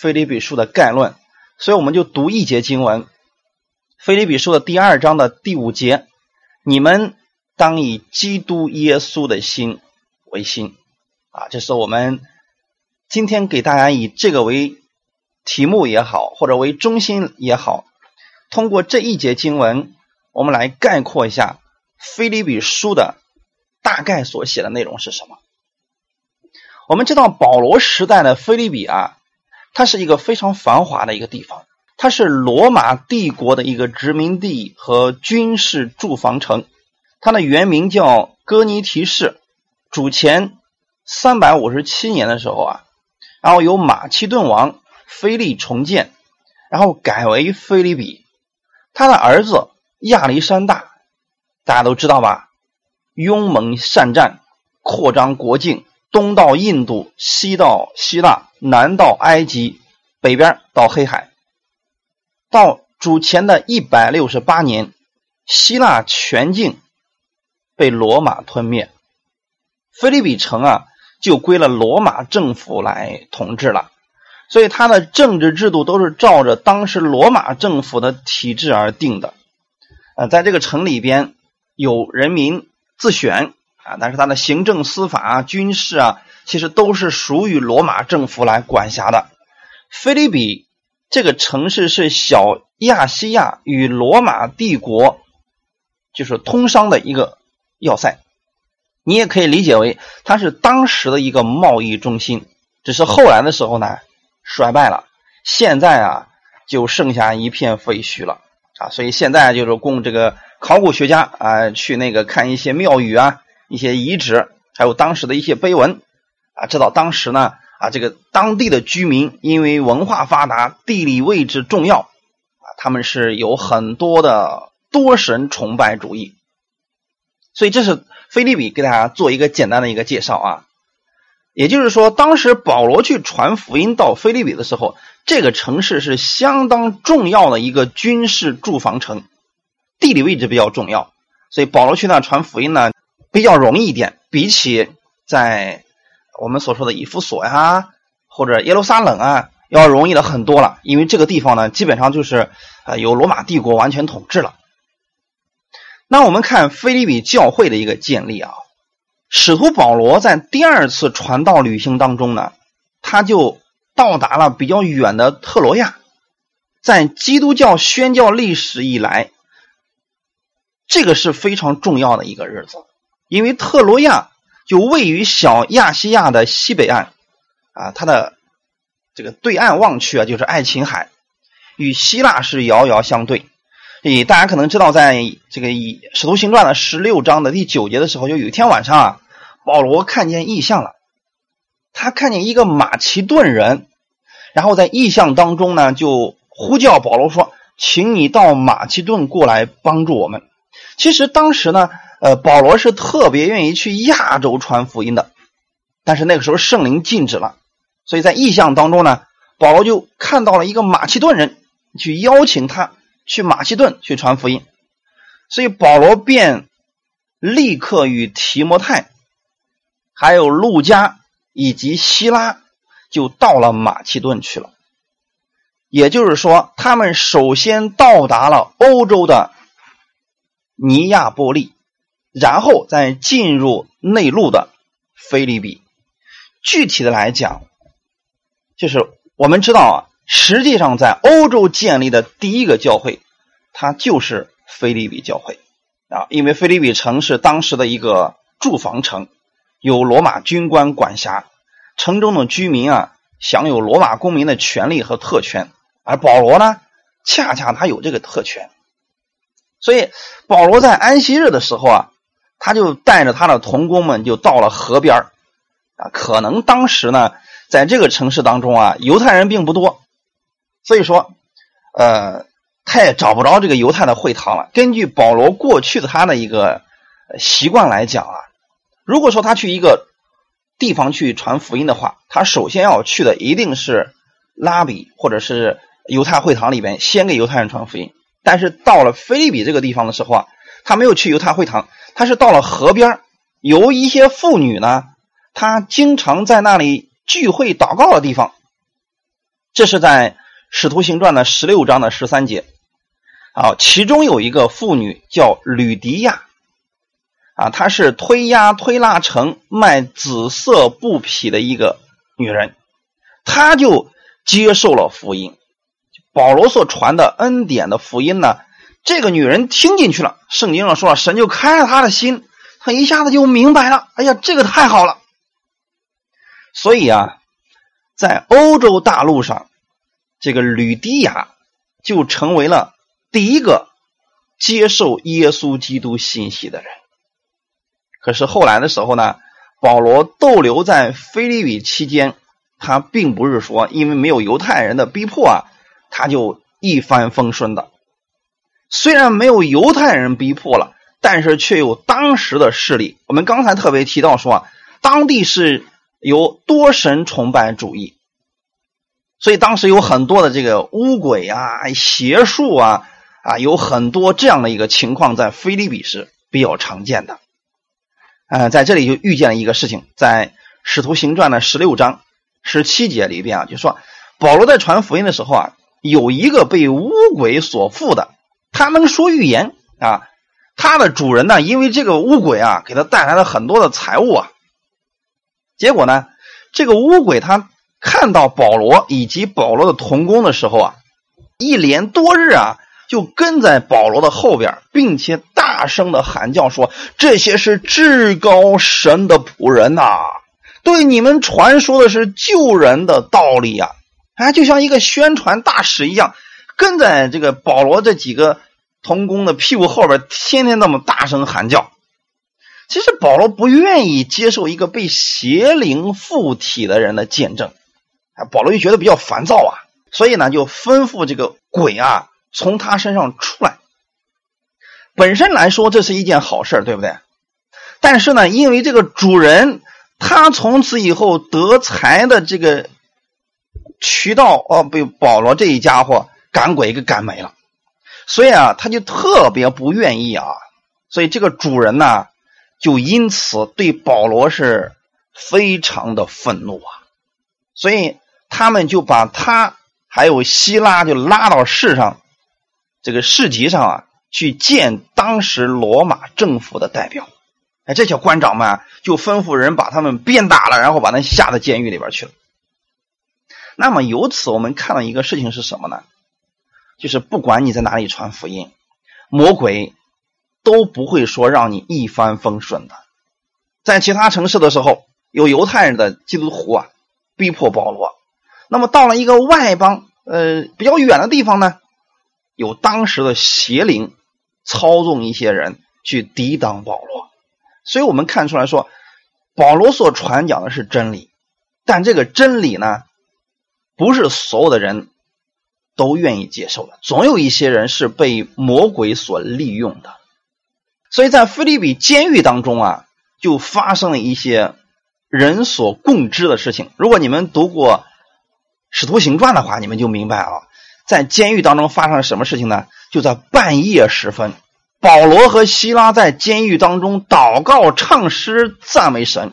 腓立比书的概论，所以我们就读一节经文，腓立比书的第二章的第五节：你们当以基督耶稣的心为心。啊，这是我们今天给大家以这个为题目也好，或者为中心也好，通过这一节经文，我们来概括一下腓立比书的大概所写的内容是什么。我们知道保罗时代的菲利比啊，它是一个非常繁华的一个地方，它是罗马帝国的一个殖民地和军事驻防城。它的原名叫哥尼提市，主前三百五十七年的时候啊，然后由马其顿王腓力重建，然后改为菲利比。他的儿子亚历山大，大家都知道吧？勇猛善战，扩张国境。东到印度，西到希腊，南到埃及，北边到黑海。到主前的一百六十八年，希腊全境被罗马吞灭，菲利比城啊就归了罗马政府来统治了。所以他的政治制度都是照着当时罗马政府的体制而定的。呃，在这个城里边有人民自选。但是他的行政、司法、军事啊，其实都是属于罗马政府来管辖的。菲利比这个城市是小亚细亚与罗马帝国就是通商的一个要塞，你也可以理解为它是当时的一个贸易中心。只是后来的时候呢，衰败了，现在啊就剩下一片废墟了啊。所以现在就是供这个考古学家啊去那个看一些庙宇啊。一些遗址，还有当时的一些碑文，啊，知道当时呢，啊，这个当地的居民因为文化发达、地理位置重要，啊，他们是有很多的多神崇拜主义，所以这是菲利比给大家做一个简单的一个介绍啊。也就是说，当时保罗去传福音到菲利比的时候，这个城市是相当重要的一个军事驻防城，地理位置比较重要，所以保罗去那传福音呢。比较容易一点，比起在我们所说的以弗所呀或者耶路撒冷啊，要容易的很多了。因为这个地方呢，基本上就是呃由罗马帝国完全统治了。那我们看菲利比教会的一个建立啊，使徒保罗在第二次传道旅行当中呢，他就到达了比较远的特罗亚。在基督教宣教历史以来，这个是非常重要的一个日子。因为特罗亚就位于小亚细亚的西北岸，啊，它的这个对岸望去啊，就是爱琴海，与希腊是遥遥相对。诶，大家可能知道，在这个《以使徒行传》的十六章的第九节的时候，就有一天晚上啊，保罗看见异象了，他看见一个马其顿人，然后在异象当中呢，就呼叫保罗说：“请你到马其顿过来帮助我们。”其实当时呢。呃，保罗是特别愿意去亚洲传福音的，但是那个时候圣灵禁止了，所以在意象当中呢，保罗就看到了一个马其顿人，去邀请他去马其顿去传福音，所以保罗便立刻与提摩太、还有路加以及希拉就到了马其顿去了，也就是说，他们首先到达了欧洲的尼亚波利。然后再进入内陆的菲利比。具体的来讲，就是我们知道啊，实际上在欧洲建立的第一个教会，它就是菲利比教会啊。因为菲利比城是当时的一个住房城，有罗马军官管辖，城中的居民啊享有罗马公民的权利和特权，而保罗呢，恰恰他有这个特权，所以保罗在安息日的时候啊。他就带着他的童工们就到了河边啊，可能当时呢，在这个城市当中啊，犹太人并不多，所以说，呃，他也找不着这个犹太的会堂了。根据保罗过去的他的一个习惯来讲啊，如果说他去一个地方去传福音的话，他首先要去的一定是拉比或者是犹太会堂里边，先给犹太人传福音。但是到了菲利比这个地方的时候啊，他没有去犹太会堂。他是到了河边，有一些妇女呢，她经常在那里聚会祷告的地方。这是在《使徒行传》的十六章的十三节。啊，其中有一个妇女叫吕迪亚，啊，她是推压推拉城卖紫色布匹的一个女人，她就接受了福音。保罗所传的恩典的福音呢，这个女人听进去了。圣经上说了，神就开了她的心，她一下子就明白了。哎呀，这个太好了！所以啊，在欧洲大陆上，这个吕迪亚就成为了。第一个接受耶稣基督信息的人，可是后来的时候呢，保罗逗留在菲利比期间，他并不是说因为没有犹太人的逼迫啊，他就一帆风顺的。虽然没有犹太人逼迫了，但是却有当时的势力。我们刚才特别提到说啊，当地是有多神崇拜主义，所以当时有很多的这个巫鬼啊、邪术啊。啊，有很多这样的一个情况，在菲利比是比较常见的。呃，在这里就遇见了一个事情，在《使徒行传》的十六章十七节里边啊，就说保罗在传福音的时候啊，有一个被巫鬼所附的，他能说预言啊，他的主人呢，因为这个乌鬼啊，给他带来了很多的财物啊，结果呢，这个乌鬼他看到保罗以及保罗的同工的时候啊，一连多日啊。就跟在保罗的后边，并且大声的喊叫说：“这些是至高神的仆人呐，对你们传说的是救人的道理呀！”哎，就像一个宣传大使一样，跟在这个保罗这几个童工的屁股后边，天天那么大声喊叫。其实保罗不愿意接受一个被邪灵附体的人的见证，哎，保罗就觉得比较烦躁啊，所以呢，就吩咐这个鬼啊。从他身上出来，本身来说这是一件好事对不对？但是呢，因为这个主人他从此以后得财的这个渠道哦，被保罗这一家伙赶鬼给赶没了，所以啊，他就特别不愿意啊，所以这个主人呢，就因此对保罗是非常的愤怒啊，所以他们就把他还有希拉就拉到市上。这个市集上啊，去见当时罗马政府的代表，哎，这些官长们就吩咐人把他们鞭打了，然后把他下到监狱里边去了。那么由此我们看到一个事情是什么呢？就是不管你在哪里传福音，魔鬼都不会说让你一帆风顺的。在其他城市的时候，有犹太人的基督徒啊逼迫保罗，那么到了一个外邦呃比较远的地方呢？有当时的邪灵操纵一些人去抵挡保罗，所以我们看出来说，保罗所传讲的是真理，但这个真理呢，不是所有的人都愿意接受的，总有一些人是被魔鬼所利用的。所以在菲利比监狱当中啊，就发生了一些人所共知的事情。如果你们读过《使徒行传》的话，你们就明白啊。在监狱当中发生了什么事情呢？就在半夜时分，保罗和希拉在监狱当中祷告、唱诗、赞美神。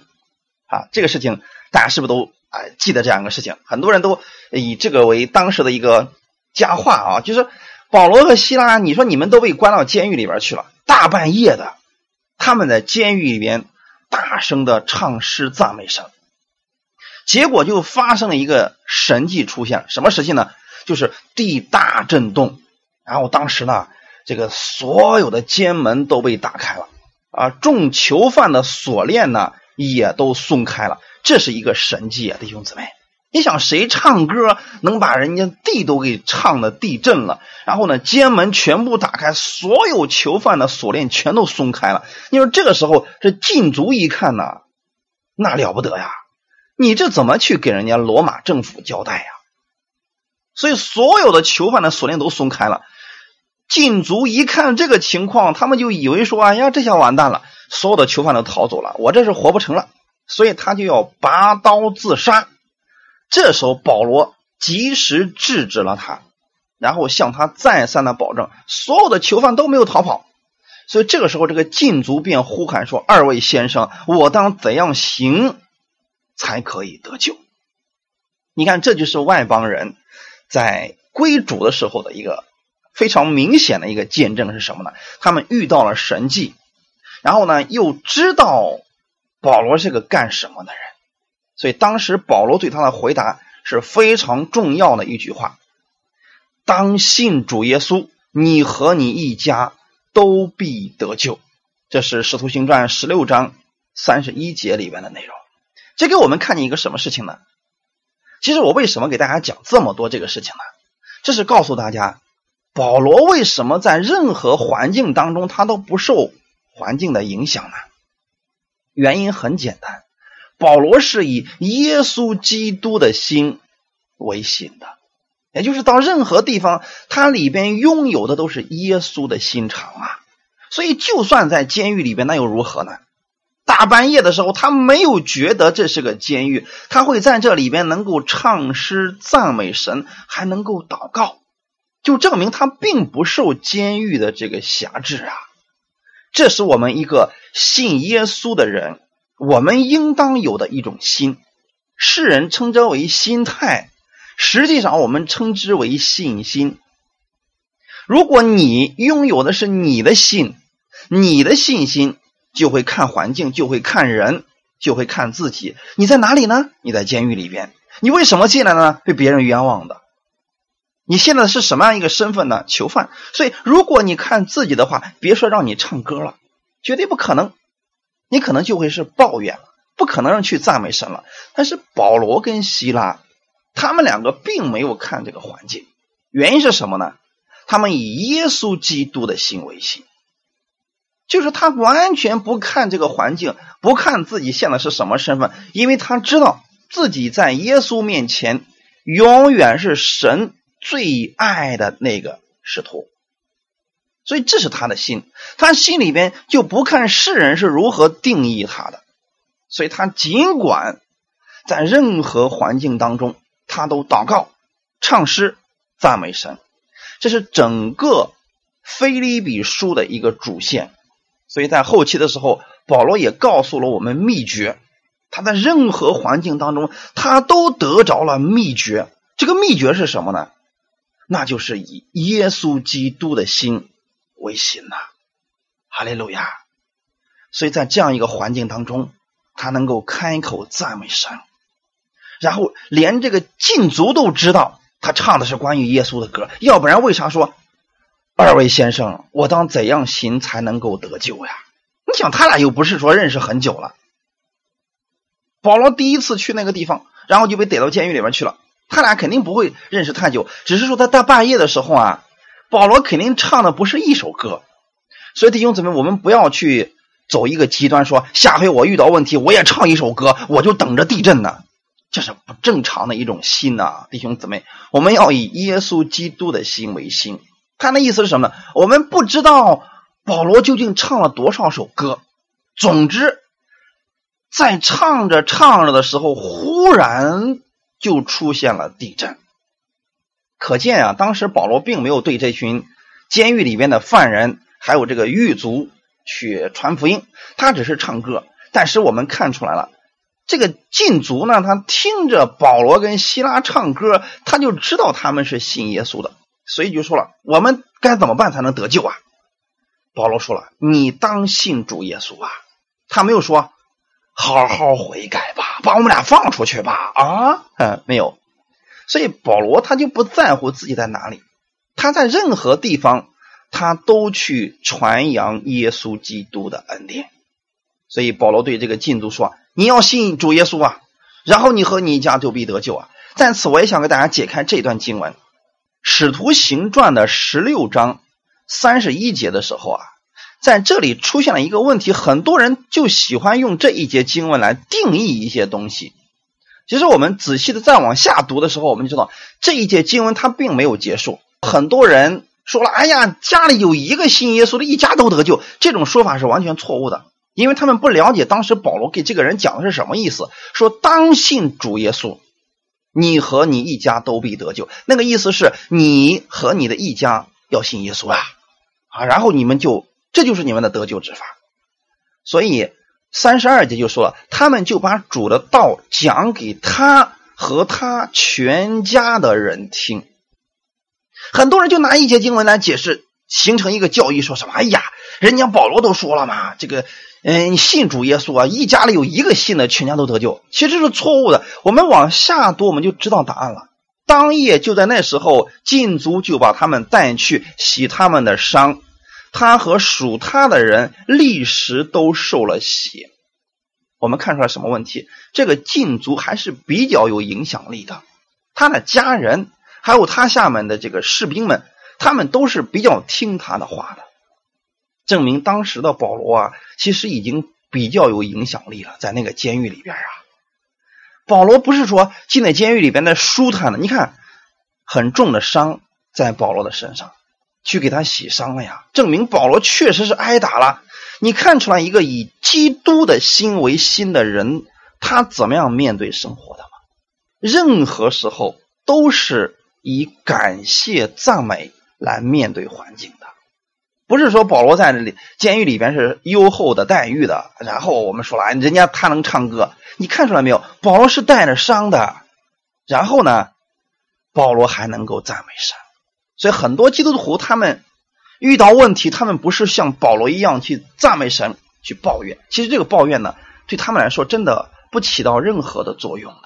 啊，这个事情大家是不是都啊记得这样一个事情？很多人都以这个为当时的一个佳话啊，就是保罗和希拉，你说你们都被关到监狱里边去了，大半夜的，他们在监狱里边大声的唱诗赞美神，结果就发生了一个神迹出现，什么事情呢？就是地大震动，然后当时呢，这个所有的监门都被打开了，啊，众囚犯的锁链呢也都松开了，这是一个神迹啊，弟兄姊妹！你想谁唱歌能把人家地都给唱的地震了？然后呢，监门全部打开，所有囚犯的锁链全都松开了。你说这个时候，这禁足一看呢，那了不得呀！你这怎么去给人家罗马政府交代呀？所以，所有的囚犯的锁链都松开了。禁足一看这个情况，他们就以为说：“哎呀，这下完蛋了，所有的囚犯都逃走了，我这是活不成了。”所以他就要拔刀自杀。这时候，保罗及时制止了他，然后向他再三的保证，所有的囚犯都没有逃跑。所以这个时候，这个禁足便呼喊说：“二位先生，我当怎样行才可以得救？”你看，这就是外邦人。在归主的时候的一个非常明显的一个见证是什么呢？他们遇到了神迹，然后呢又知道保罗是个干什么的人，所以当时保罗对他的回答是非常重要的一句话：当信主耶稣，你和你一家都必得救。这是《使徒行传》十六章三十一节里边的内容。这给我们看见一个什么事情呢？其实我为什么给大家讲这么多这个事情呢？这是告诉大家，保罗为什么在任何环境当中他都不受环境的影响呢？原因很简单，保罗是以耶稣基督的心为心的，也就是到任何地方，他里边拥有的都是耶稣的心肠啊。所以，就算在监狱里边，那又如何呢？大半夜的时候，他没有觉得这是个监狱，他会在这里边能够唱诗赞美神，还能够祷告，就证明他并不受监狱的这个辖制啊。这是我们一个信耶稣的人，我们应当有的一种心。世人称之为心态，实际上我们称之为信心。如果你拥有的是你的心，你的信心就会看环境，就会看人，就会看自己。你在哪里呢？你在监狱里边。你为什么进来呢？被别人冤枉的。你现在是什么样一个身份呢？囚犯。所以，如果你看自己的话，别说让你唱歌了，绝对不可能。你可能就会是抱怨，不可能去赞美神了。但是保罗跟希拉，他们两个并没有看这个环境，原因是什么呢？他们以耶稣基督的心为心，就是他完全不看这个环境，不看自己现在是什么身份，因为他知道自己在耶稣面前永远是神最爱的那个使徒，所以这是他的心，他心里边就不看世人是如何定义他的，所以他尽管在任何环境当中，他都祷告、唱诗、赞美神。这是整个菲利比书的一个主线，所以在后期的时候，保罗也告诉了我们秘诀。他在任何环境当中，他都得着了秘诀。这个秘诀是什么呢？那就是以耶稣基督的心为心呐，哈利路亚。所以在这样一个环境当中，他能够开口赞美神，然后连这个禁足都知道。他唱的是关于耶稣的歌，要不然为啥说二位先生，我当怎样行才能够得救呀？你想，他俩又不是说认识很久了。保罗第一次去那个地方，然后就被逮到监狱里面去了。他俩肯定不会认识太久，只是说他大半夜的时候啊，保罗肯定唱的不是一首歌。所以弟兄姊妹，我们不要去走一个极端，说下回我遇到问题，我也唱一首歌，我就等着地震呢。这是不正常的一种心呐，弟兄姊妹，我们要以耶稣基督的心为心。他的意思是什么呢？我们不知道保罗究竟唱了多少首歌，总之，在唱着唱着的时候，忽然就出现了地震。可见啊，当时保罗并没有对这群监狱里边的犯人还有这个狱卒去传福音，他只是唱歌。但是我们看出来了。这个禁足呢，他听着保罗跟希拉唱歌，他就知道他们是信耶稣的，所以就说了：“我们该怎么办才能得救啊？”保罗说了：“你当信主耶稣啊！”他没有说：“好好悔改吧，把我们俩放出去吧。”啊，嗯，没有。所以保罗他就不在乎自己在哪里，他在任何地方他都去传扬耶稣基督的恩典。所以保罗对这个禁足说。你要信主耶稣啊，然后你和你一家就必得救啊！在此，我也想给大家解开这段经文，《使徒行传》的十六章三十一节的时候啊，在这里出现了一个问题，很多人就喜欢用这一节经文来定义一些东西。其实我们仔细的再往下读的时候，我们就知道这一节经文它并没有结束。很多人说了：“哎呀，家里有一个信耶稣的，一家都得救。”这种说法是完全错误的。因为他们不了解当时保罗给这个人讲的是什么意思，说当信主耶稣，你和你一家都必得救。那个意思是你和你的一家要信耶稣啊，啊，然后你们就这就是你们的得救之法。所以三十二节就说了，他们就把主的道讲给他和他全家的人听。很多人就拿一节经文来解释，形成一个教义，说什么？哎呀，人家保罗都说了嘛，这个，嗯，信主耶稣啊，一家里有一个信的，全家都得救。其实是错误的。我们往下读，我们就知道答案了。当夜就在那时候，禁足就把他们带去洗他们的伤，他和属他的人立时都受了洗。我们看出来什么问题？这个禁足还是比较有影响力的，他的家人。还有他下面的这个士兵们，他们都是比较听他的话的，证明当时的保罗啊，其实已经比较有影响力了，在那个监狱里边啊。保罗不是说进在监狱里边的舒坦的，你看很重的伤在保罗的身上，去给他洗伤了呀，证明保罗确实是挨打了。你看出来一个以基督的心为心的人，他怎么样面对生活的吗？任何时候都是。以感谢赞美来面对环境的，不是说保罗在这里监狱里边是优厚的待遇的。然后我们说了，人家他能唱歌，你看出来没有？保罗是带着伤的。然后呢，保罗还能够赞美神。所以很多基督徒他们遇到问题，他们不是像保罗一样去赞美神，去抱怨。其实这个抱怨呢，对他们来说真的不起到任何的作用的。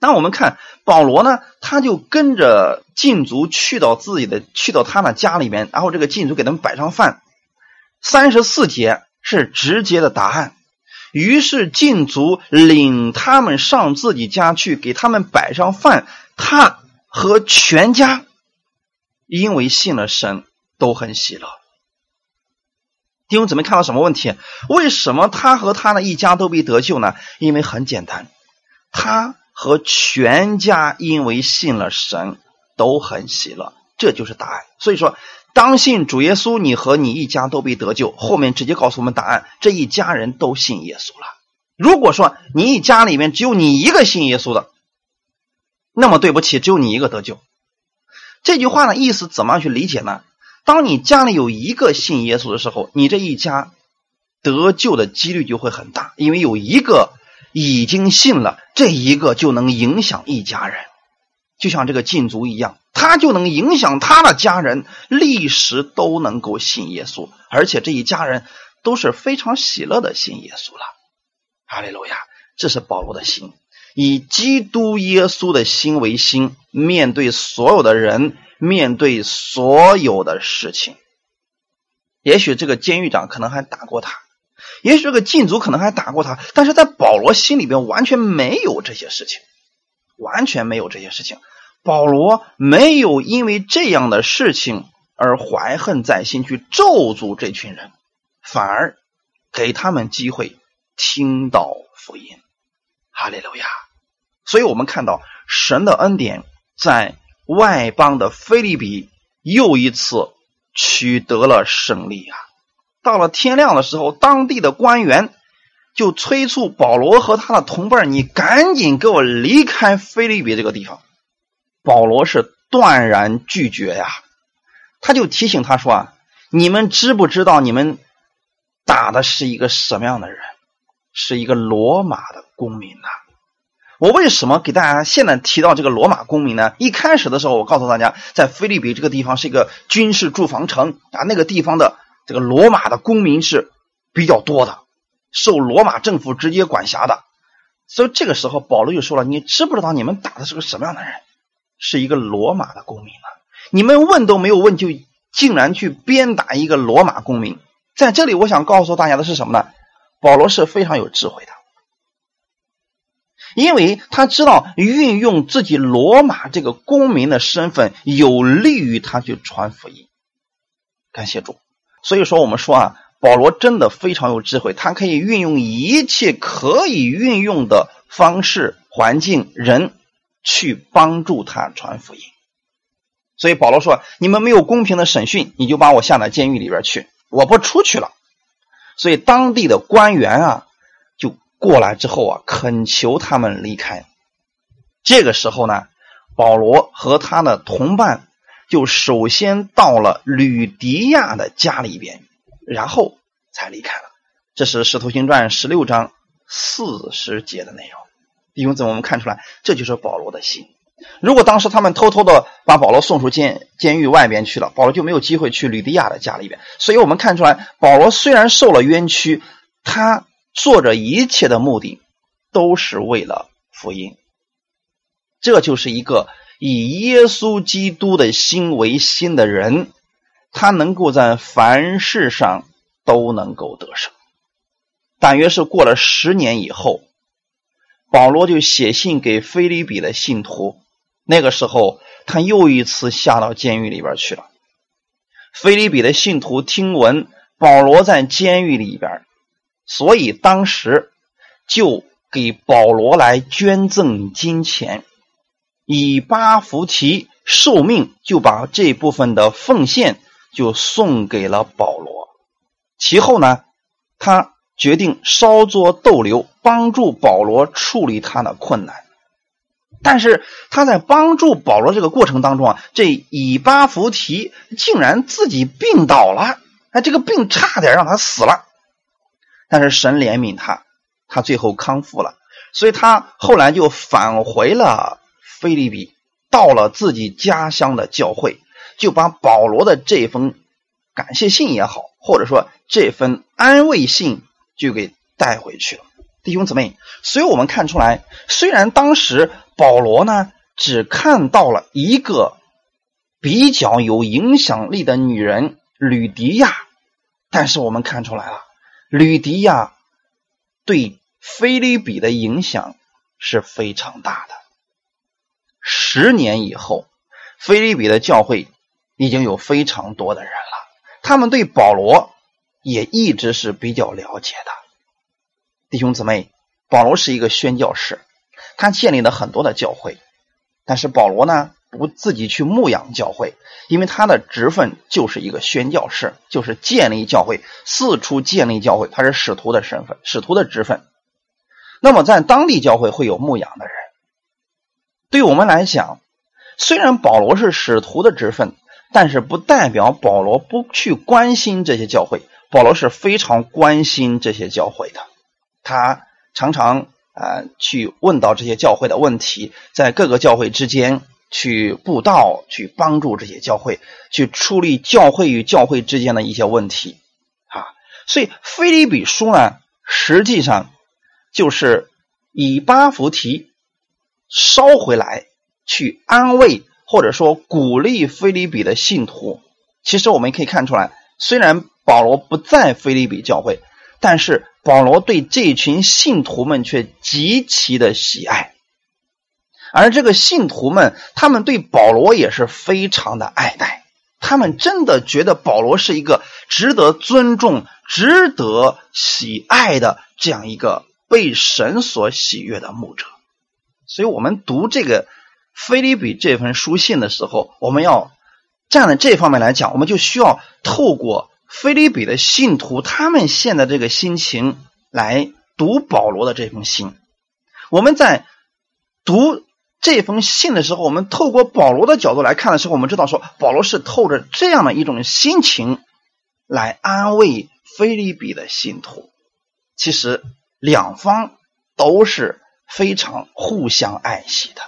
那我们看保罗呢，他就跟着禁足去到自己的，去到他的家里面，然后这个禁足给他们摆上饭。三十四节是直接的答案。于是禁足领他们上自己家去，给他们摆上饭。他和全家因为信了神，都很喜乐。弟兄姊妹看到什么问题？为什么他和他的一家都被得救呢？因为很简单，他。和全家因为信了神都很喜乐，这就是答案。所以说，当信主耶稣，你和你一家都被得救。后面直接告诉我们答案：这一家人都信耶稣了。如果说你一家里面只有你一个信耶稣的，那么对不起，只有你一个得救。这句话的意思怎么样去理解呢？当你家里有一个信耶稣的时候，你这一家得救的几率就会很大，因为有一个。已经信了这一个，就能影响一家人，就像这个禁足一样，他就能影响他的家人，历时都能够信耶稣，而且这一家人都是非常喜乐的信耶稣了。哈利路亚！这是保罗的心，以基督耶稣的心为心，面对所有的人，面对所有的事情。也许这个监狱长可能还打过他。也许这个禁足可能还打过他，但是在保罗心里边完全没有这些事情，完全没有这些事情。保罗没有因为这样的事情而怀恨在心，去咒诅这群人，反而给他们机会听到福音。哈利路亚！所以我们看到神的恩典在外邦的菲利比又一次取得了胜利啊！到了天亮的时候，当地的官员就催促保罗和他的同伴：“你赶紧给我离开菲利比这个地方。”保罗是断然拒绝呀，他就提醒他说：“啊，你们知不知道你们打的是一个什么样的人？是一个罗马的公民呐！我为什么给大家现在提到这个罗马公民呢？一开始的时候，我告诉大家，在菲律宾这个地方是一个军事驻防城啊，那个地方的。”这个罗马的公民是比较多的，受罗马政府直接管辖的，所以这个时候保罗就说了：“你知不知道你们打的是个什么样的人？是一个罗马的公民啊！你们问都没有问，就竟然去鞭打一个罗马公民。”在这里，我想告诉大家的是什么呢？保罗是非常有智慧的，因为他知道运用自己罗马这个公民的身份，有利于他去传福音。感谢主。所以说，我们说啊，保罗真的非常有智慧，他可以运用一切可以运用的方式、环境、人去帮助他传福音。所以保罗说：“你们没有公平的审讯，你就把我下到监狱里边去，我不出去了。”所以当地的官员啊，过来之后啊，恳求他们离开。这个时候呢，保罗和他的同伴。就首先到了吕迪亚的家里边，然后才离开了。这是《使徒行传》十六章四十节的内容。弟兄姊妹，我们看出来，这就是保罗的心。如果当时他们偷偷的把保罗送出监监狱外边去了，保罗就没有机会去吕迪亚的家里边。所以我们看出来，保罗虽然受了冤屈，他做着一切的目的都是为了福音。这就是一个以耶稣基督的心为心的人，他能够在凡事上都能够得胜。大约是过了十年以后，保罗就写信给菲利比的信徒。那个时候，他又一次下到监狱里边去了。菲利比的信徒听闻保罗在监狱里边，所以当时就给保罗来捐赠金钱。以巴弗提受命，就把这部分的奉献就送给了保罗。其后呢，他。决定稍作逗留，帮助保罗处理他的困难。但是他在帮助保罗这个过程当中啊，这以巴弗提竟然自己病倒了，哎，这个病差点让他死了。但是神怜悯他，他最后康复了，所以他后来就返回了菲利比，到了自己家乡的教会，就把保罗的这封感谢信也好，或者说这份安慰信。就给带回去了，弟兄姊妹，所以我们看出来，虽然当时保罗呢只看到了一个比较有影响力的女人吕迪亚，但是我们看出来了，吕迪亚对菲利比的影响是非常大的。十年以后，菲利比的教会已经有非常多的人了，他们对保罗。也一直是比较了解的，弟兄姊妹，保罗是一个宣教士，他建立了很多的教会，但是保罗呢不自己去牧养教会，因为他的职分就是一个宣教士，就是建立教会，四处建立教会，他是使徒的身份，使徒的职分。那么在当地教会会有牧养的人，对我们来讲，虽然保罗是使徒的职分，但是不代表保罗不去关心这些教会。保罗是非常关心这些教会的，他常常啊去问到这些教会的问题，在各个教会之间去布道，去帮助这些教会，去处理教会与教会之间的一些问题啊。所以《菲利比书》呢，实际上就是以巴弗提捎回来去安慰或者说鼓励菲利比的信徒。其实我们可以看出来，虽然。保罗不在菲利比教会，但是保罗对这群信徒们却极其的喜爱，而这个信徒们，他们对保罗也是非常的爱戴，他们真的觉得保罗是一个值得尊重、值得喜爱的这样一个被神所喜悦的牧者。所以，我们读这个菲利比这份书信的时候，我们要站在这方面来讲，我们就需要透过。菲利比的信徒，他们现在这个心情来读保罗的这封信。我们在读这封信的时候，我们透过保罗的角度来看的时候，我们知道说，保罗是透着这样的一种心情来安慰菲利比的信徒。其实两方都是非常互相爱惜的。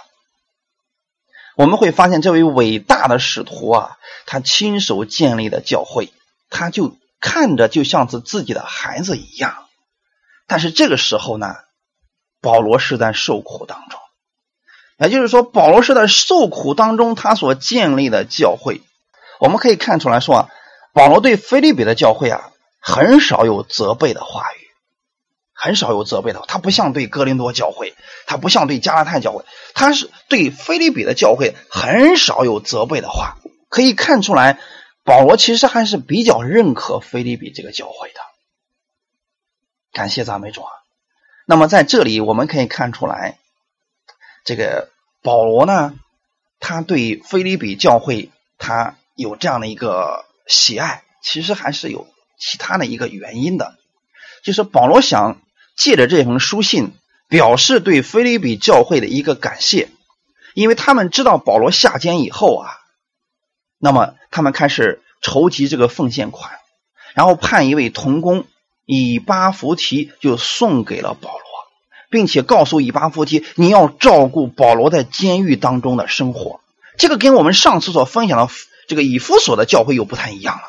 我们会发现，这位伟大的使徒啊，他亲手建立的教会。他就看着就像是自己的孩子一样，但是这个时候呢，保罗是在受苦当中，也就是说，保罗是在受苦当中，他所建立的教会，我们可以看出来说啊，保罗对菲利比的教会啊，很少有责备的话语，很少有责备的，他不像对哥林多教会，他不像对加拉太教会，他是对菲利比的教会很少有责备的话，可以看出来。保罗其实还是比较认可菲利比这个教会的，感谢赞美主啊！那么在这里我们可以看出来，这个保罗呢，他对菲利比教会他有这样的一个喜爱，其实还是有其他的一个原因的，就是保罗想借着这封书信表示对菲利比教会的一个感谢，因为他们知道保罗下监以后啊。那么他们开始筹集这个奉献款，然后派一位童工以巴弗提就送给了保罗，并且告诉以巴夫提，你要照顾保罗在监狱当中的生活。这个跟我们上次所分享的这个以弗所的教会又不太一样了。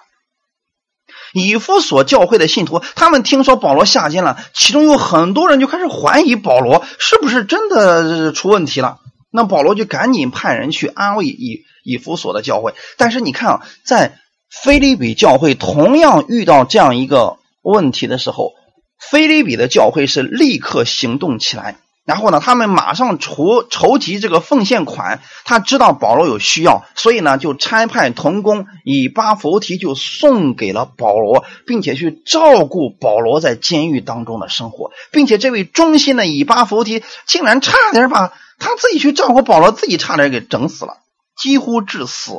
以弗所教会的信徒，他们听说保罗下监了，其中有很多人就开始怀疑保罗是不是真的出问题了。那保罗就赶紧派人去安慰以以弗所的教会。但是你看啊，在菲利比教会同样遇到这样一个问题的时候，菲利比的教会是立刻行动起来。然后呢，他们马上筹筹集这个奉献款。他知道保罗有需要，所以呢，就差派童工以巴弗提就送给了保罗，并且去照顾保罗在监狱当中的生活，并且这位忠心的以巴弗提竟然差点把他自己去照顾保罗，自己差点给整死了，几乎致死。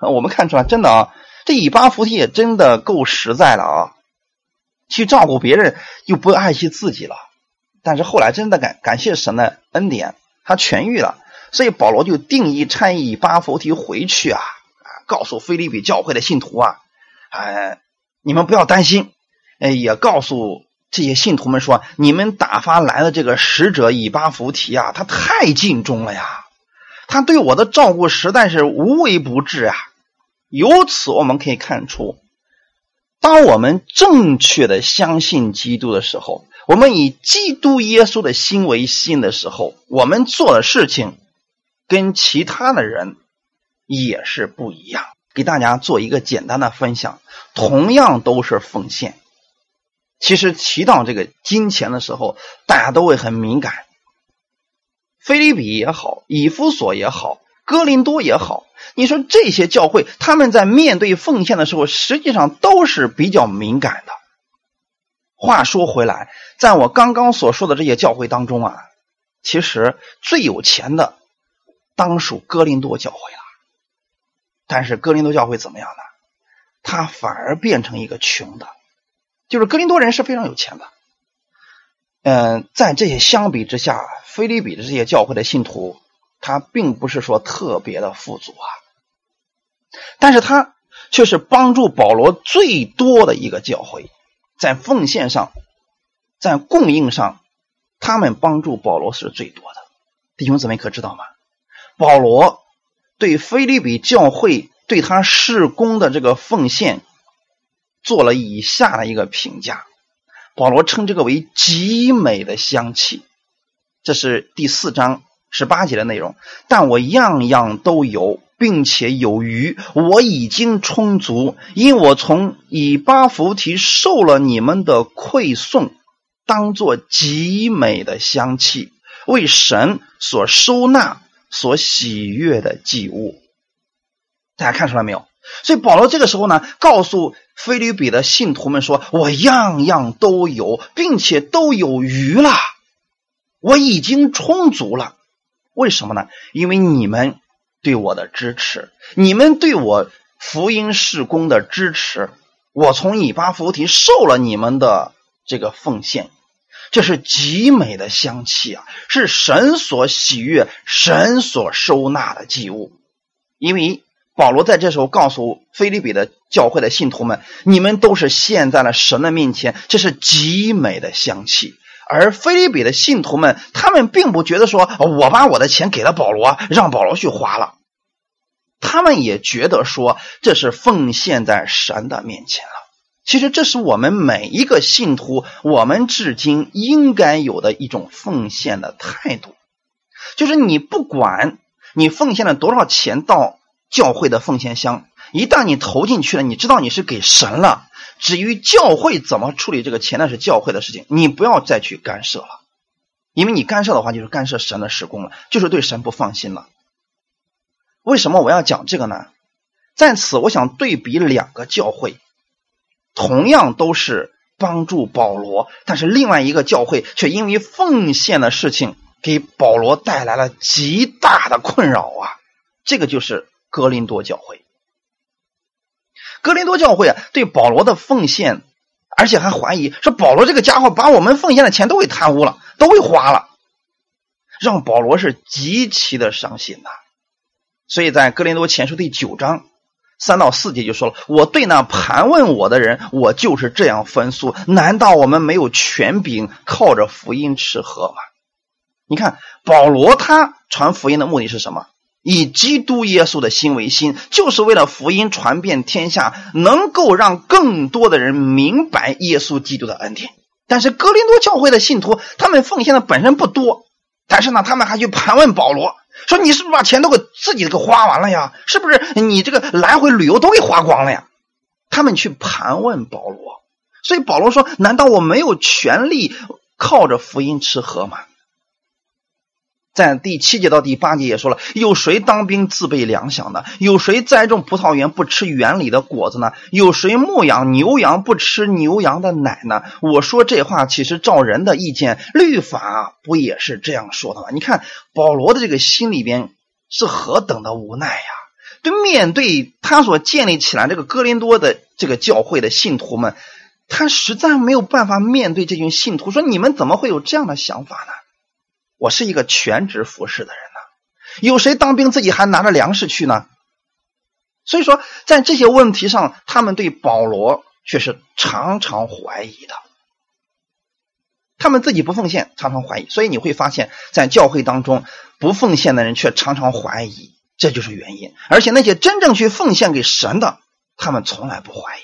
我们看出来，真的啊，这以巴弗提也真的够实在了啊，去照顾别人又不爱惜自己了。但是后来真的感感谢神的恩典，他痊愈了，所以保罗就定义差以巴弗提回去啊啊，告诉菲利比教会的信徒啊，哎，你们不要担心，哎，也告诉这些信徒们说，你们打发来的这个使者以巴弗提啊，他太尽忠了呀，他对我的照顾实在是无微不至啊。由此我们可以看出，当我们正确的相信基督的时候。我们以基督耶稣的心为心的时候，我们做的事情跟其他的人也是不一样。给大家做一个简单的分享，同样都是奉献，其实提到这个金钱的时候，大家都会很敏感。菲利比也好，以弗所也好，哥林多也好，你说这些教会他们在面对奉献的时候，实际上都是比较敏感的。话说回来，在我刚刚所说的这些教会当中啊，其实最有钱的当属哥林多教会了。但是哥林多教会怎么样呢？他反而变成一个穷的，就是哥林多人是非常有钱的。嗯，在这些相比之下，菲利比的这些教会的信徒，他并不是说特别的富足啊，但是他却是帮助保罗最多的一个教会。在奉献上，在供应上，他们帮助保罗是最多的。弟兄姊妹可知道吗？保罗对菲利比教会对他事工的这个奉献做了以下的一个评价。保罗称这个为极美的香气。这是第四章十八节的内容。但我样样都有。并且有余，我已经充足，因我从以巴弗提受了你们的馈送，当做极美的香气，为神所收纳、所喜悦的祭物。大家看出来没有？所以保罗这个时候呢，告诉菲律比的信徒们说：“我样样都有，并且都有余了，我已经充足了。为什么呢？因为你们。”对我的支持，你们对我福音事工的支持，我从以巴弗提受了你们的这个奉献，这是极美的香气啊，是神所喜悦、神所收纳的祭物。因为保罗在这时候告诉菲利比的教会的信徒们，你们都是献在了神的面前，这是极美的香气。而菲利比的信徒们，他们并不觉得说，我把我的钱给了保罗，让保罗去花了。他们也觉得说，这是奉献在神的面前了。其实，这是我们每一个信徒，我们至今应该有的一种奉献的态度，就是你不管你奉献了多少钱到教会的奉献箱，一旦你投进去了，你知道你是给神了。至于教会怎么处理这个钱，那是教会的事情，你不要再去干涉了，因为你干涉的话，就是干涉神的施工了，就是对神不放心了。为什么我要讲这个呢？在此，我想对比两个教会，同样都是帮助保罗，但是另外一个教会却因为奉献的事情给保罗带来了极大的困扰啊！这个就是格林多教会。格林多教会啊，对保罗的奉献，而且还怀疑说保罗这个家伙把我们奉献的钱都给贪污了，都给花了，让保罗是极其的伤心呐。所以在格林多前书第九章三到四节就说了：“我对那盘问我的人，我就是这样分诉。难道我们没有权柄，靠着福音吃喝吗？”你看，保罗他传福音的目的是什么？以基督耶稣的心为心，就是为了福音传遍天下，能够让更多的人明白耶稣基督的恩典。但是哥林多教会的信徒，他们奉献的本身不多，但是呢，他们还去盘问保罗，说：“你是不是把钱都给自己给花完了呀？是不是你这个来回旅游都给花光了呀？”他们去盘问保罗，所以保罗说：“难道我没有权利靠着福音吃喝吗？”在第七节到第八节也说了，有谁当兵自备粮饷呢？有谁栽种葡萄园不吃园里的果子呢？有谁牧养牛羊不吃牛羊的奶呢？我说这话其实照人的意见，律法不也是这样说的吗？你看保罗的这个心里边是何等的无奈呀！对，面对他所建立起来这个哥林多的这个教会的信徒们，他实在没有办法面对这群信徒，说你们怎么会有这样的想法呢？我是一个全职服侍的人呢，有谁当兵自己还拿着粮食去呢？所以说，在这些问题上，他们对保罗却是常常怀疑的。他们自己不奉献，常常怀疑。所以你会发现在教会当中，不奉献的人却常常怀疑，这就是原因。而且那些真正去奉献给神的，他们从来不怀疑，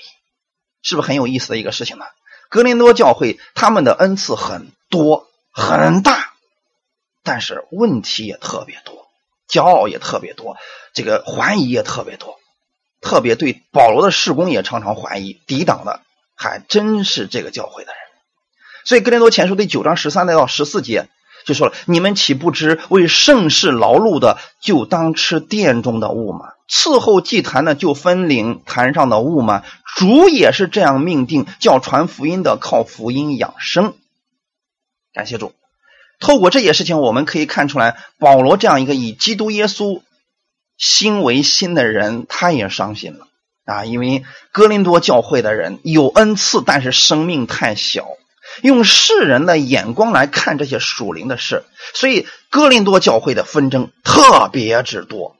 是不是很有意思的一个事情呢？格林多教会他们的恩赐很多很大。但是问题也特别多，骄傲也特别多，这个怀疑也特别多，特别对保罗的事工也常常怀疑，抵挡的还真是这个教会的人。所以哥林多前书第九章十三到十四节就说了：“你们岂不知为盛世劳碌的，就当吃殿中的物吗？伺候祭坛的，就分领坛上的物吗？主也是这样命定，叫传福音的靠福音养生。感谢主。”透过这些事情，我们可以看出来，保罗这样一个以基督耶稣心为心的人，他也伤心了啊！因为哥林多教会的人有恩赐，但是生命太小，用世人的眼光来看这些属灵的事，所以哥林多教会的纷争特别之多。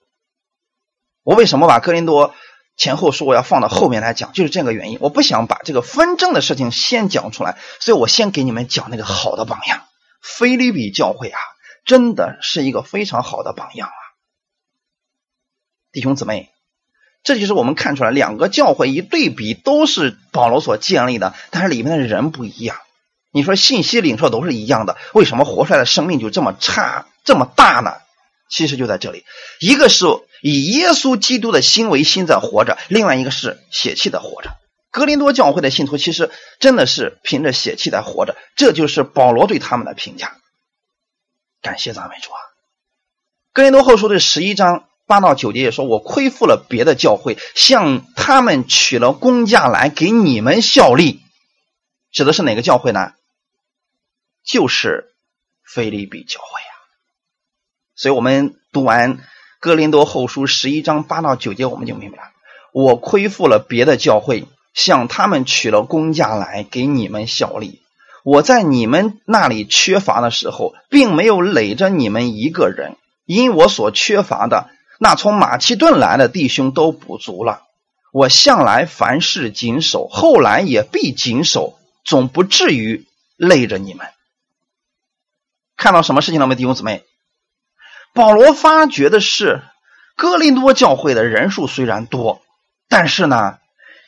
我为什么把哥林多前后书我要放到后面来讲？就是这个原因，我不想把这个纷争的事情先讲出来，所以我先给你们讲那个好的榜样。菲利比教会啊，真的是一个非常好的榜样啊！弟兄姊妹，这就是我们看出来两个教会一对比，都是保罗所建立的，但是里面的人不一样。你说信息领受都是一样的，为什么活出来的生命就这么差、这么大呢？其实就在这里，一个是以耶稣基督的心为心在活着，另外一个是血气的活着。格林多教会的信徒其实真的是凭着血气在活着，这就是保罗对他们的评价。感谢赞美主啊！格林多后书的十一章八到九节也说：“我亏负了别的教会，向他们取了工价来给你们效力。”指的是哪个教会呢？就是菲利比教会啊！所以我们读完格林多后书十一章八到九节，我们就明白了：我亏负了别的教会。向他们取了工价来给你们效力。我在你们那里缺乏的时候，并没有累着你们一个人，因我所缺乏的，那从马其顿来的弟兄都补足了。我向来凡事谨守，后来也必谨守，总不至于累着你们。看到什么事情了没，弟兄姊妹？保罗发觉的是，哥林多教会的人数虽然多，但是呢。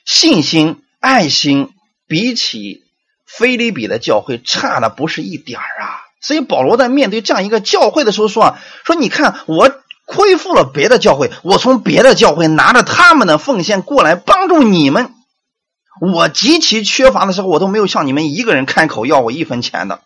信心、爱心比起菲利比的教会差的不是一点儿啊！所以保罗在面对这样一个教会的时候说：“啊，说你看我恢复了别的教会，我从别的教会拿着他们的奉献过来帮助你们，我极其缺乏的时候，我都没有向你们一个人开口要我一分钱的，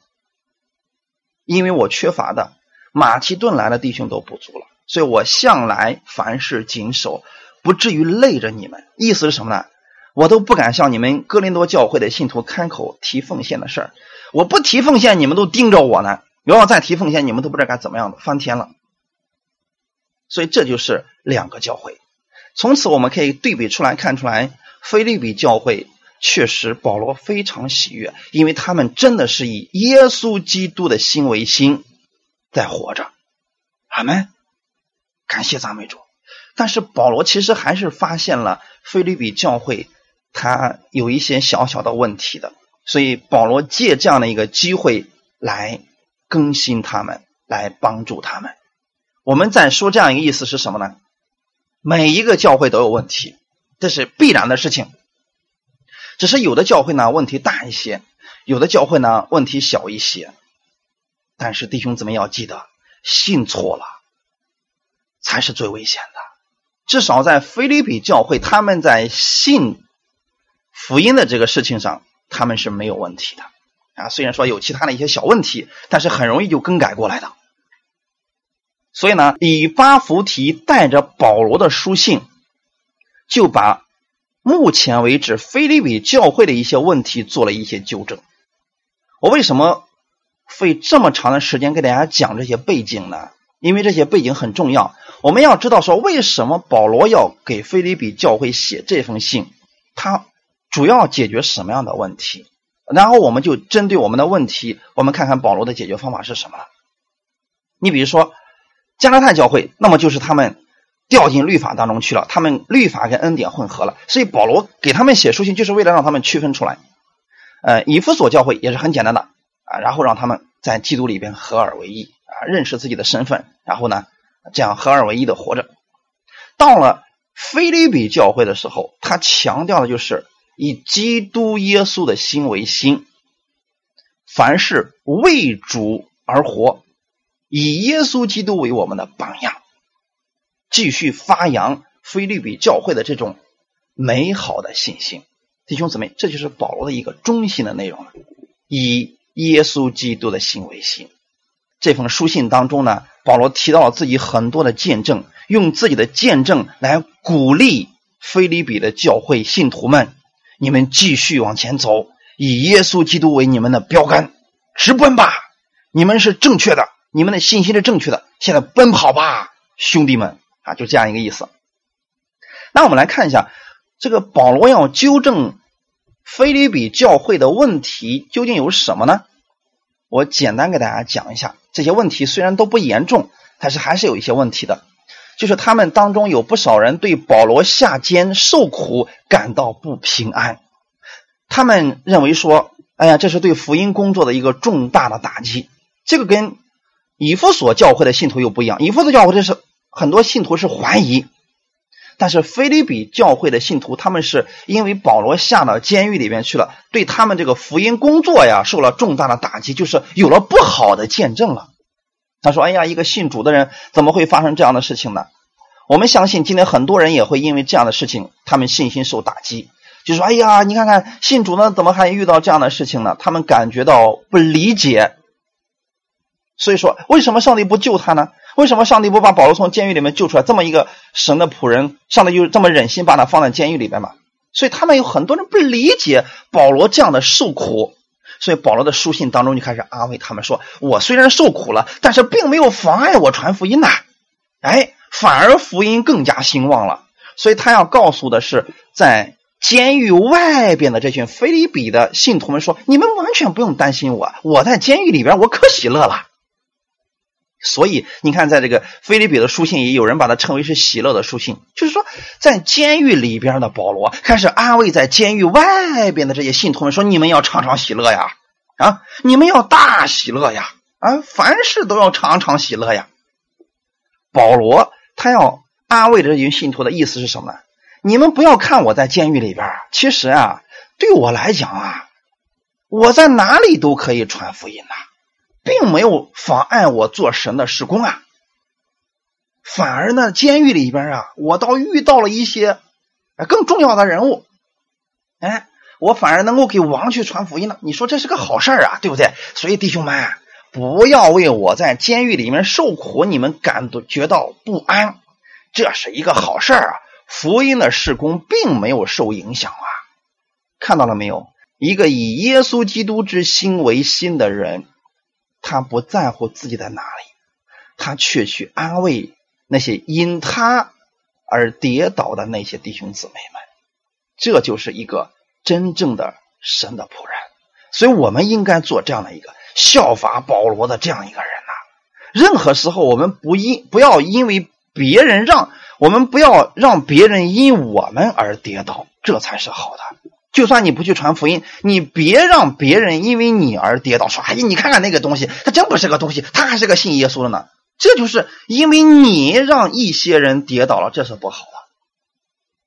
因为我缺乏的马其顿来的弟兄都不足了，所以我向来凡事谨守，不至于累着你们。意思是什么呢？”我都不敢向你们哥林多教会的信徒开口提奉献的事儿，我不提奉献，你们都盯着我呢。我要再提奉献，你们都不知道该怎么样的，翻天了。所以这就是两个教会。从此我们可以对比出来，看出来，菲利比教会确实保罗非常喜悦，因为他们真的是以耶稣基督的心为心在活着。阿门。感谢赞美主。但是保罗其实还是发现了菲律比教会他有一些小小的问题的，所以保罗借这样的一个机会来更新他们，来帮助他们。我们在说这样一个意思是什么呢？每一个教会都有问题，这是必然的事情。只是有的教会呢问题大一些，有的教会呢问题小一些。但是弟兄姊妹要记得，信错了才是最危险的。至少在菲律比教会，他们在信福音的这个事情上，他们是没有问题的啊。虽然说有其他的一些小问题，但是很容易就更改过来的。所以呢，以巴弗提带着保罗的书信，就把目前为止菲律比教会的一些问题做了一些纠正。我为什么？费这么长的时间给大家讲这些背景呢？因为这些背景很重要。我们要知道说，为什么保罗要给菲利比教会写这封信？他主要解决什么样的问题？然后我们就针对我们的问题，我们看看保罗的解决方法是什么。你比如说加拉太教会，那么就是他们掉进律法当中去了，他们律法跟恩典混合了，所以保罗给他们写书信，就是为了让他们区分出来。呃，以弗所教会也是很简单的。啊，然后让他们在基督里边合二为一啊，认识自己的身份，然后呢，这样合二为一的活着。到了菲利比教会的时候，他强调的就是以基督耶稣的心为心，凡是为主而活，以耶稣基督为我们的榜样，继续发扬菲利比教会的这种美好的信心。弟兄姊妹，这就是保罗的一个中心的内容了，以。耶稣基督的心为心，这封书信当中呢，保罗提到了自己很多的见证，用自己的见证来鼓励菲利比的教会信徒们：你们继续往前走，以耶稣基督为你们的标杆，直奔吧！你们是正确的，你们的信心是正确的，现在奔跑吧，兄弟们！啊，就这样一个意思。那我们来看一下，这个保罗要纠正。菲利比教会的问题究竟有什么呢？我简单给大家讲一下。这些问题虽然都不严重，但是还是有一些问题的。就是他们当中有不少人对保罗下监受苦感到不平安，他们认为说：“哎呀，这是对福音工作的一个重大的打击。”这个跟以弗所教会的信徒又不一样。以弗所教会这是很多信徒是怀疑。但是菲利比教会的信徒，他们是因为保罗下到监狱里面去了，对他们这个福音工作呀受了重大的打击，就是有了不好的见证了。他说：“哎呀，一个信主的人怎么会发生这样的事情呢？”我们相信今天很多人也会因为这样的事情，他们信心受打击，就说：“哎呀，你看看信主呢，怎么还遇到这样的事情呢？”他们感觉到不理解。所以说，为什么上帝不救他呢？为什么上帝不把保罗从监狱里面救出来？这么一个神的仆人，上帝就这么忍心把他放在监狱里边嘛？所以他们有很多人不理解保罗这样的受苦，所以保罗的书信当中就开始安慰他们说：“我虽然受苦了，但是并没有妨碍我传福音呐，哎，反而福音更加兴旺了。”所以他要告诉的是，在监狱外边的这群菲利比的信徒们说：“你们完全不用担心我，我在监狱里边，我可喜乐了。”所以你看，在这个菲利比的书信，也有人把它称为是喜乐的书信。就是说，在监狱里边的保罗开始安慰在监狱外边的这些信徒们，说：“你们要常常喜乐呀，啊，你们要大喜乐呀，啊，凡事都要常常喜乐呀。”保罗他要安慰这群信徒的意思是什么呢？你们不要看我在监狱里边，其实啊，对我来讲啊，我在哪里都可以传福音呐。并没有妨碍我做神的施工啊，反而呢，监狱里边啊，我倒遇到了一些更重要的人物，哎，我反而能够给王去传福音了。你说这是个好事啊，对不对？所以弟兄们，不要为我在监狱里面受苦，你们感觉到不安，这是一个好事啊。福音的施工并没有受影响啊，看到了没有？一个以耶稣基督之心为心的人。他不在乎自己在哪里，他却去安慰那些因他而跌倒的那些弟兄姊妹们。这就是一个真正的神的仆人。所以，我们应该做这样的一个效法保罗的这样一个人呐。任何时候，我们不因不要因为别人让我们不要让别人因我们而跌倒，这才是好的。就算你不去传福音，你别让别人因为你而跌倒。说：“哎呀，你看看那个东西，他真不是个东西，他还是个信耶稣的呢。”这就是因为你让一些人跌倒了，这是不好的。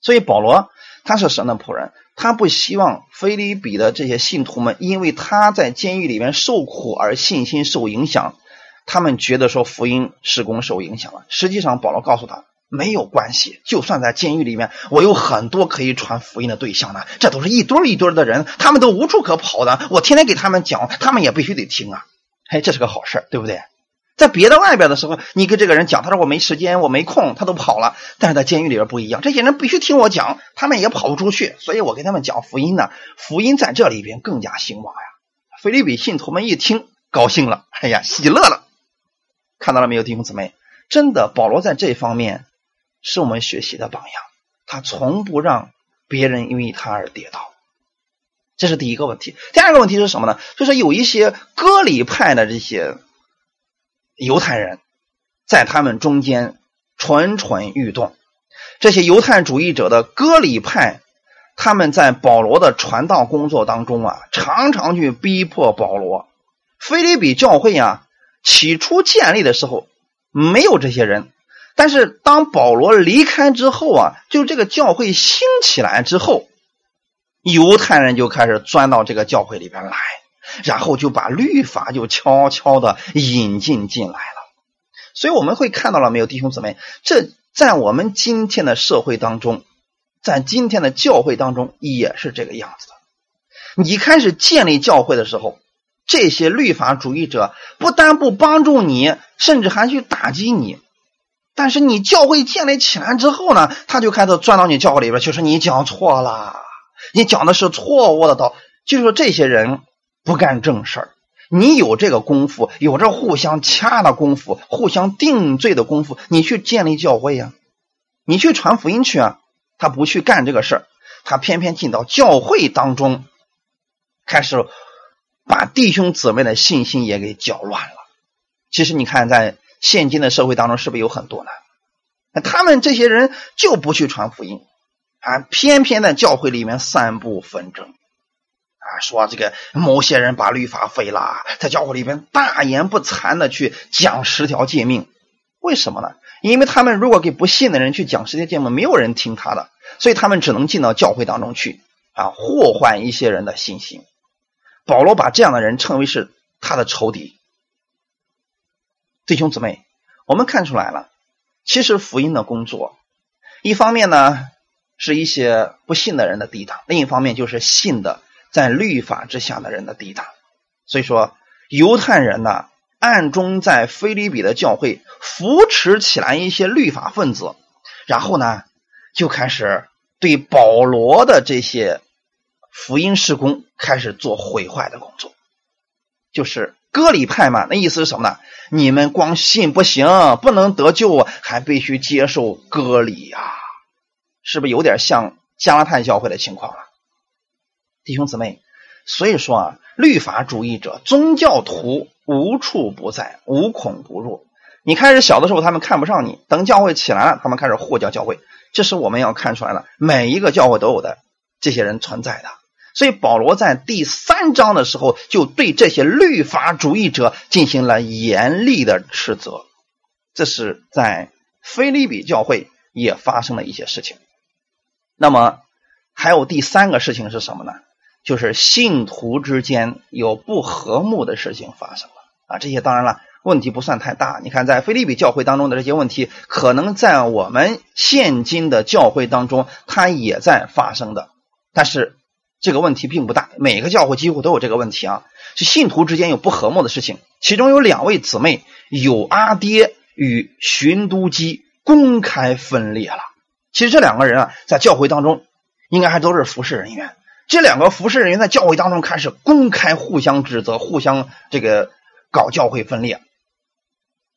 所以保罗他是神的仆人，他不希望菲利比的这些信徒们因为他在监狱里面受苦而信心受影响。他们觉得说福音施工受影响了，实际上保罗告诉他。没有关系，就算在监狱里面，我有很多可以传福音的对象呢。这都是一堆一堆的人，他们都无处可跑的。我天天给他们讲，他们也必须得听啊。嘿，这是个好事对不对？在别的外边的时候，你跟这个人讲，他说我没时间，我没空，他都跑了。但是在监狱里边不一样，这些人必须听我讲，他们也跑不出去，所以我给他们讲福音呢。福音在这里边更加兴旺呀。菲利比信徒们一听，高兴了，哎呀，喜乐了。看到了没有，弟兄姊妹？真的，保罗在这方面。是我们学习的榜样，他从不让别人因为他而跌倒，这是第一个问题。第二个问题是什么呢？就是有一些割礼派的这些犹太人，在他们中间蠢蠢欲动。这些犹太主义者的割礼派，他们在保罗的传道工作当中啊，常常去逼迫保罗。菲利比教会啊，起初建立的时候没有这些人。但是当保罗离开之后啊，就这个教会兴起来之后，犹太人就开始钻到这个教会里边来，然后就把律法就悄悄的引进进来了。所以我们会看到了没有，弟兄姊妹？这在我们今天的社会当中，在今天的教会当中也是这个样子的。你开始建立教会的时候，这些律法主义者不但不帮助你，甚至还去打击你。但是你教会建立起来之后呢，他就开始钻到你教会里边，就说你讲错了，你讲的是错误的道，就是说这些人不干正事儿。你有这个功夫，有这互相掐的功夫，互相定罪的功夫，你去建立教会呀，你去传福音去啊。他不去干这个事儿，他偏偏进到教会当中，开始把弟兄姊妹的信心也给搅乱了。其实你看在。现今的社会当中是不是有很多呢？他们这些人就不去传福音啊，偏偏在教会里面散布纷争啊，说这个某些人把律法废了，在教会里面大言不惭的去讲十条诫命，为什么呢？因为他们如果给不信的人去讲十条诫命，没有人听他的，所以他们只能进到教会当中去啊，祸患一些人的信心。保罗把这样的人称为是他的仇敌。弟兄姊妹，我们看出来了，其实福音的工作，一方面呢是一些不信的人的抵挡，另一方面就是信的在律法之下的人的抵挡。所以说，犹太人呢暗中在菲律比的教会扶持起来一些律法分子，然后呢就开始对保罗的这些福音事工开始做毁坏的工作，就是。割礼派嘛，那意思是什么呢？你们光信不行，不能得救，还必须接受割礼呀，是不是有点像加拉太教会的情况了？弟兄姊妹，所以说啊，律法主义者、宗教徒无处不在，无孔不入。你开始小的时候，他们看不上你；等教会起来了，他们开始护教教会。这是我们要看出来的，每一个教会都有的这些人存在的。所以保罗在第三章的时候，就对这些律法主义者进行了严厉的斥责。这是在菲利比教会也发生了一些事情。那么还有第三个事情是什么呢？就是信徒之间有不和睦的事情发生了啊！这些当然了，问题不算太大。你看，在菲利比教会当中的这些问题，可能在我们现今的教会当中，它也在发生的，但是。这个问题并不大，每个教会几乎都有这个问题啊，是信徒之间有不和睦的事情。其中有两位姊妹，有阿爹与寻都基公开分裂了。其实这两个人啊，在教会当中应该还都是服侍人员。这两个服侍人员在教会当中开始公开互相指责，互相这个搞教会分裂，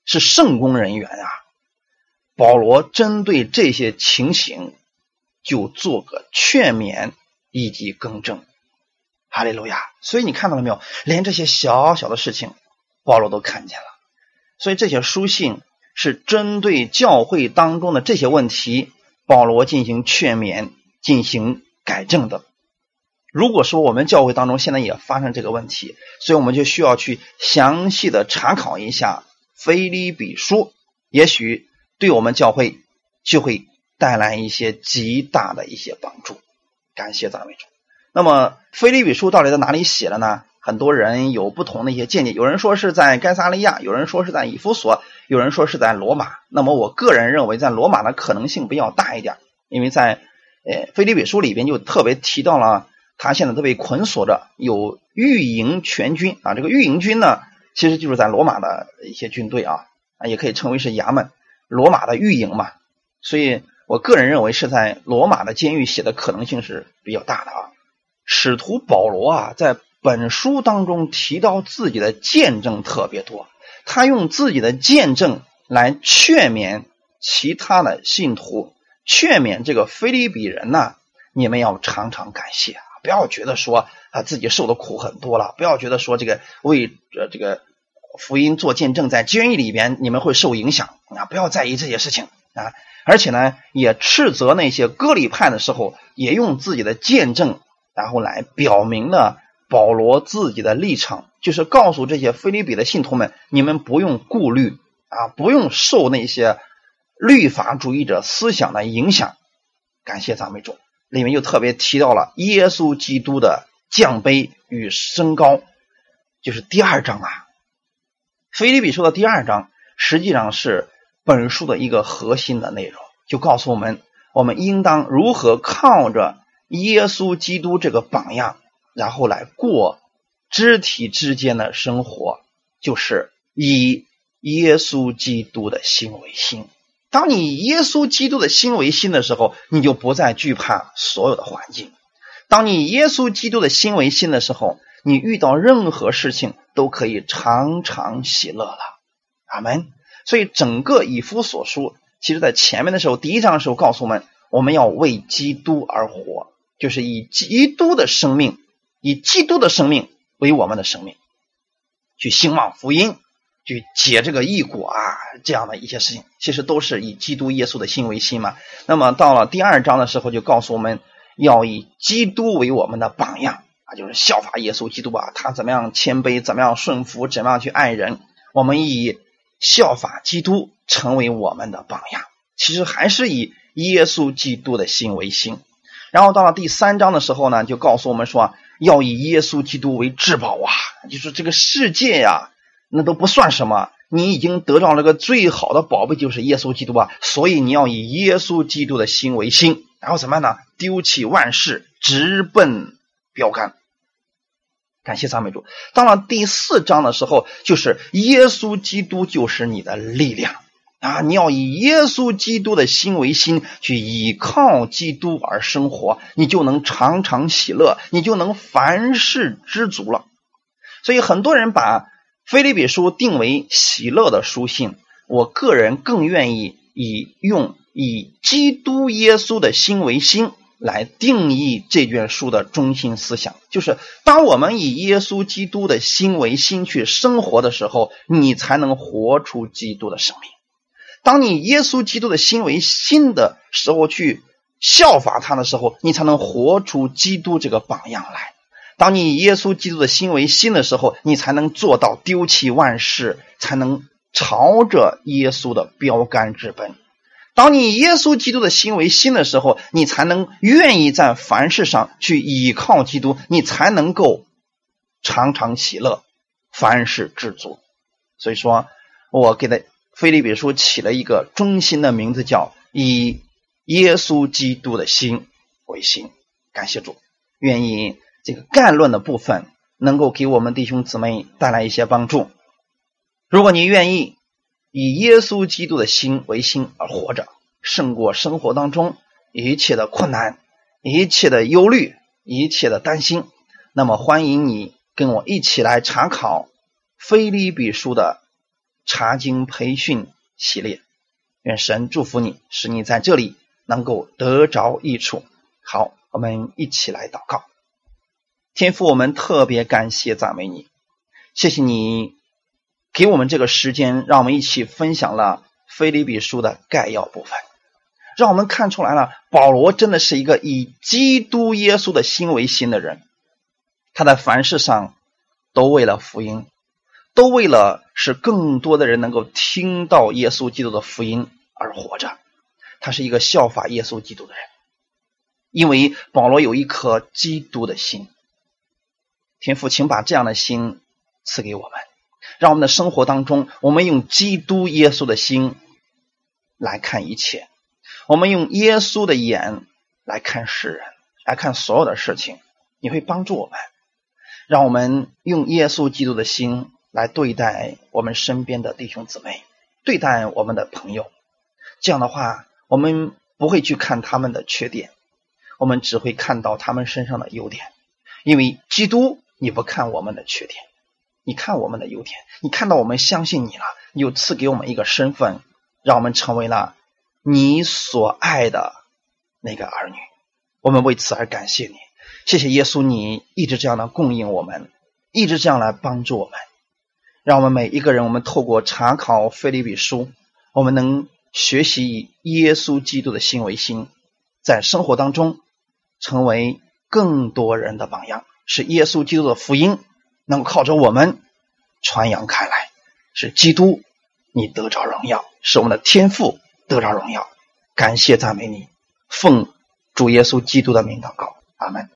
是圣公人员啊。保罗针对这些情形，就做个劝勉。以及更正，哈利路亚！所以你看到了没有？连这些小小的事情，保罗都看见了。所以这些书信是针对教会当中的这些问题，保罗进行劝勉、进行改正的。如果说我们教会当中现在也发生这个问题，所以我们就需要去详细的查考一下《腓立比书》，也许对我们教会就会带来一些极大的一些帮助。感谢赞美主。那么《腓立比书》到底在哪里写的呢？很多人有不同的一些见解，有人说是在该撒利亚，有人说是在以弗所，有人说是在罗马。那么我个人认为，在罗马的可能性比较大一点，因为在呃《腓立比书》里边就特别提到了。他现在都被捆锁着，有御营全军啊。这个御营军呢，其实就是在罗马的一些军队，啊，也可以称为是衙门，罗马的御营嘛。所以我个人认为是在罗马的监狱写的可能性是比较大的啊。使徒保罗啊，在本书当中提到自己的见证特别多，他用自己的见证来劝勉其他的信徒，劝勉这个菲利比人呢，你们要常常感谢啊。不要觉得说啊自己受的苦很多了，不要觉得说这个为呃这个福音做见证，在监狱里边你们会受影响啊！不要在意这些事情啊！而且呢，也斥责那些割礼派的时候，也用自己的见证，然后来表明了保罗自己的立场，就是告诉这些菲利比的信徒们：你们不用顾虑啊，不用受那些律法主义者思想的影响。感谢赞美主。里面又特别提到了耶稣基督的降卑与升高，就是第二章啊。腓立比书的第二章实际上是本书的一个核心的内容，就告诉我们我们应当如何靠着耶稣基督这个榜样，然后来过肢体之间的生活，就是以耶稣基督的心为心。当你耶稣基督的心为心的时候，你就不再惧怕所有的环境。当你耶稣基督的心为心的时候，你遇到任何事情都可以常常喜乐了。阿门。所以整个以夫所书，其实在前面的时候，第一章的时候告诉我们，我们要为基督而活，就是以基督的生命，以基督的生命为我们的生命，去兴旺福音。去解这个异果啊，这样的一些事情，其实都是以基督耶稣的心为心嘛。那么到了第二章的时候，就告诉我们要以基督为我们的榜样啊，就是效法耶稣基督啊，他怎么样谦卑，怎么样顺服，怎么样去爱人。我们以效法基督成为我们的榜样，其实还是以耶稣基督的心为心。然后到了第三章的时候呢，就告诉我们说要以耶稣基督为至宝啊，就是这个世界呀。那都不算什么，你已经得到了个最好的宝贝，就是耶稣基督啊！所以你要以耶稣基督的心为心，然后怎么样呢？丢弃万事，直奔标杆。感谢赞美主。到了第四章的时候，就是耶稣基督就是你的力量啊！你要以耶稣基督的心为心，去依靠基督而生活，你就能常常喜乐，你就能凡事知足了。所以很多人把。菲利比书定为喜乐的书信，我个人更愿意以用以基督耶稣的心为心来定义这卷书的中心思想，就是当我们以耶稣基督的心为心去生活的时候，你才能活出基督的生命。当你耶稣基督的心为心的时候，去效法他的时候，你才能活出基督这个榜样来。当你耶稣基督的心为心的时候，你才能做到丢弃万事，才能朝着耶稣的标杆直奔。当你耶稣基督的心为心的时候，你才能愿意在凡事上去倚靠基督，你才能够常常喜乐，凡事知足。所以说，我给他菲利比书起了一个中心的名字，叫以耶稣基督的心为心。感谢主，愿意。这个概论的部分能够给我们弟兄姊妹带来一些帮助。如果你愿意以耶稣基督的心为心而活着，胜过生活当中一切的困难、一切的忧虑、一切的担心，那么欢迎你跟我一起来查考《菲利比书》的查经培训系列。愿神祝福你，使你在这里能够得着益处。好，我们一起来祷告。天父，我们特别感谢赞美你，谢谢你给我们这个时间，让我们一起分享了菲利比书的概要部分，让我们看出来了，保罗真的是一个以基督耶稣的心为心的人，他在凡事上都为了福音，都为了使更多的人能够听到耶稣基督的福音而活着。他是一个效法耶稣基督的人，因为保罗有一颗基督的心。天父，请把这样的心赐给我们，让我们的生活当中，我们用基督耶稣的心。来看一切，我们用耶稣的眼来看世人，来看所有的事情，你会帮助我们，让我们用耶稣基督的心来对待我们身边的弟兄姊妹，对待我们的朋友。这样的话，我们不会去看他们的缺点，我们只会看到他们身上的优点。因为基督，你不看我们的缺点，你看我们的优点，你看到我们相信你了，你又赐给我们一个身份。让我们成为了你所爱的那个儿女，我们为此而感谢你，谢谢耶稣，你一直这样的供应我们，一直这样来帮助我们，让我们每一个人，我们透过查考菲利比书，我们能学习以耶稣基督的心为心，在生活当中成为更多人的榜样，是耶稣基督的福音能够靠着我们传扬开来，是基督。你得着荣耀，是我们的天赋得着荣耀，感谢赞美你，奉主耶稣基督的名祷告，阿门。